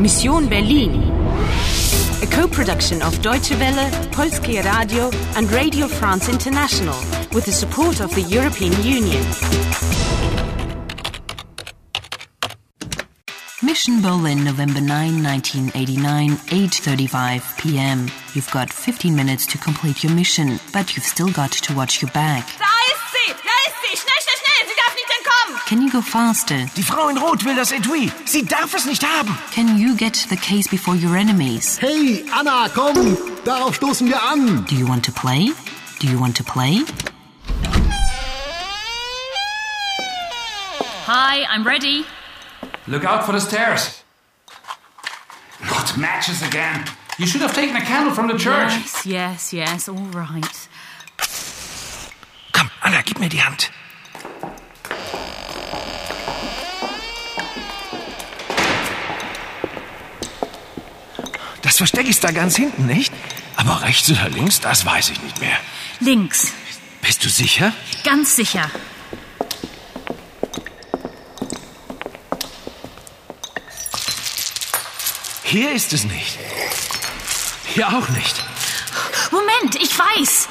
Mission Berlin. A co-production of Deutsche Welle, Polskie Radio and Radio France International with the support of the European Union. Mission Berlin, November 9, 1989, 8.35 p.m. You've got 15 minutes to complete your mission, but you've still got to watch your back. Can you go faster? Die Frau in Rot will das Etui. Sie darf es nicht haben. Can you get the case before your enemies? Hey, Anna, komm! Darauf stoßen wir an! Do you want to play? Do you want to play? Hi, I'm ready. Look out for the stairs. Not matches again. You should have taken a candle from the church. Yes, yes, yes, all right. Komm, Anna, gib mir die Hand. Das Versteck ist da ganz hinten, nicht? Aber rechts oder links, das weiß ich nicht mehr. Links. Bist du sicher? Ganz sicher. Hier ist es nicht. Hier auch nicht. Moment, ich weiß.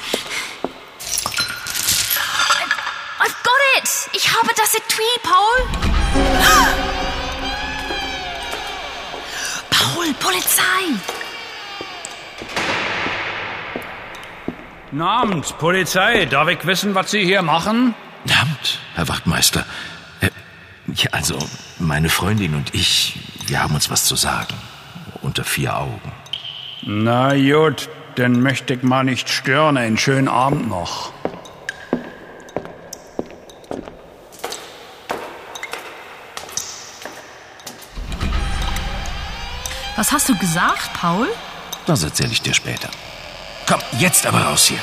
I've got it. Ich habe das Etui, Paul. Paul, Polizei. Abend, Polizei. Darf ich wissen, was Sie hier machen? Verdammt, Herr Wachtmeister. Äh, ja, also, meine Freundin und ich, wir haben uns was zu sagen. Unter vier Augen. Na gut, dann möchte ich mal nicht stören. Einen schönen Abend noch. Was hast du gesagt, Paul? Das erzähle ich dir später. Komm, jetzt aber raus hier.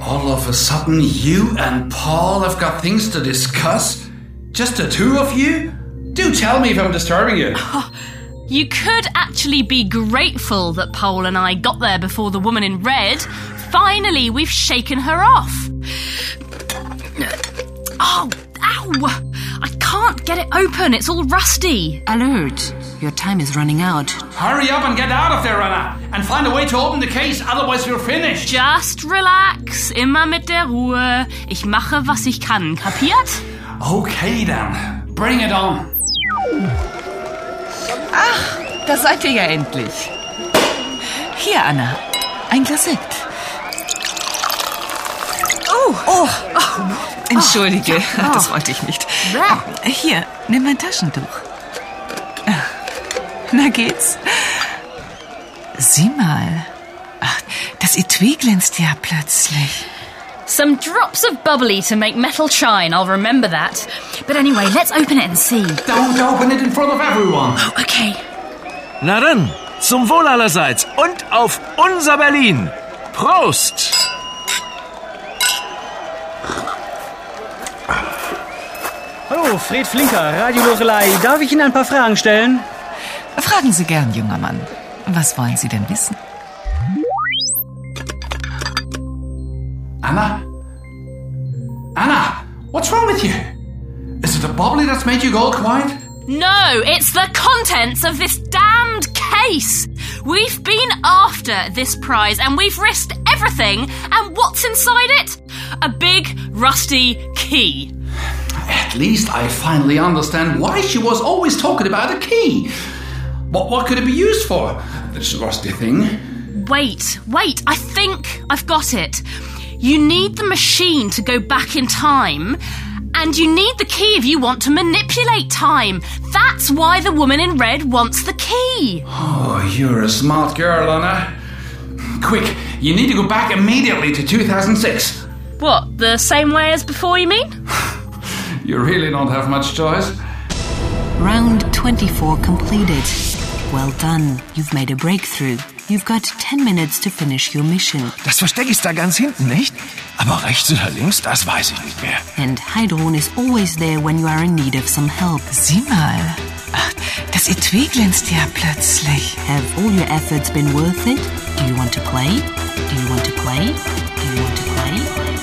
All of a sudden, you and Paul have got things to discuss? Just the two of you? Do tell me if I'm disturbing you. You could actually be grateful that Paul and I got there before the woman in red. Finally, we've shaken her off. Oh, ow! Get it open. It's all rusty. Alert! Your time is running out. Hurry up and get out of there, Anna. And find a way to open the case, otherwise we're finished. Just relax. Immer mit der Ruhe. Ich mache, was ich kann. Kapiert? Okay then. Bring it on. Da seid ihr ja endlich. Hier, Anna. Ein Glas Sekt. Oh, oh, Entschuldige, das wollte ich nicht. Hier, nimm mein Taschentuch. Na geht's? Sieh mal. Ach, das Etui glänzt ja plötzlich. Some drops of bubbly to make metal shine. I'll remember that. But anyway, let's open it and see. Don't open it in front of everyone. Okay. Na dann, zum Wohl allerseits und auf unser Berlin. Prost! Hallo, Fred Flinker, Radio Lorelei. Darf ich Ihnen ein paar Fragen stellen? Fragen Sie gern, junger Mann. Was wollen Sie denn wissen? Anna? Anna, what's wrong with you? Is it the bubbly that's made you go quiet? No, it's the contents of this damned case. We've been after this prize and we've risked everything. And what's inside it? A big, rusty key. At least I finally understand why she was always talking about a key. But what could it be used for? This rusty thing. Wait, wait, I think I've got it. You need the machine to go back in time, and you need the key if you want to manipulate time. That's why the woman in red wants the key. Oh, you're a smart girl, Anna. Quick, you need to go back immediately to 2006. What, the same way as before, you mean? You really don't have much choice. Round 24 completed. Well done. You've made a breakthrough. You've got 10 minutes to finish your mission. Das Versteck ist da ganz hinten, nicht? Aber rechts oder links, das weiß ich nicht mehr. And Heidrun is always there when you are in need of some help. Sieh mal. Ach, das Etui glänzt ja plötzlich. Have all your efforts been worth it? Do you want to play? Do you want to play? Do you want to play?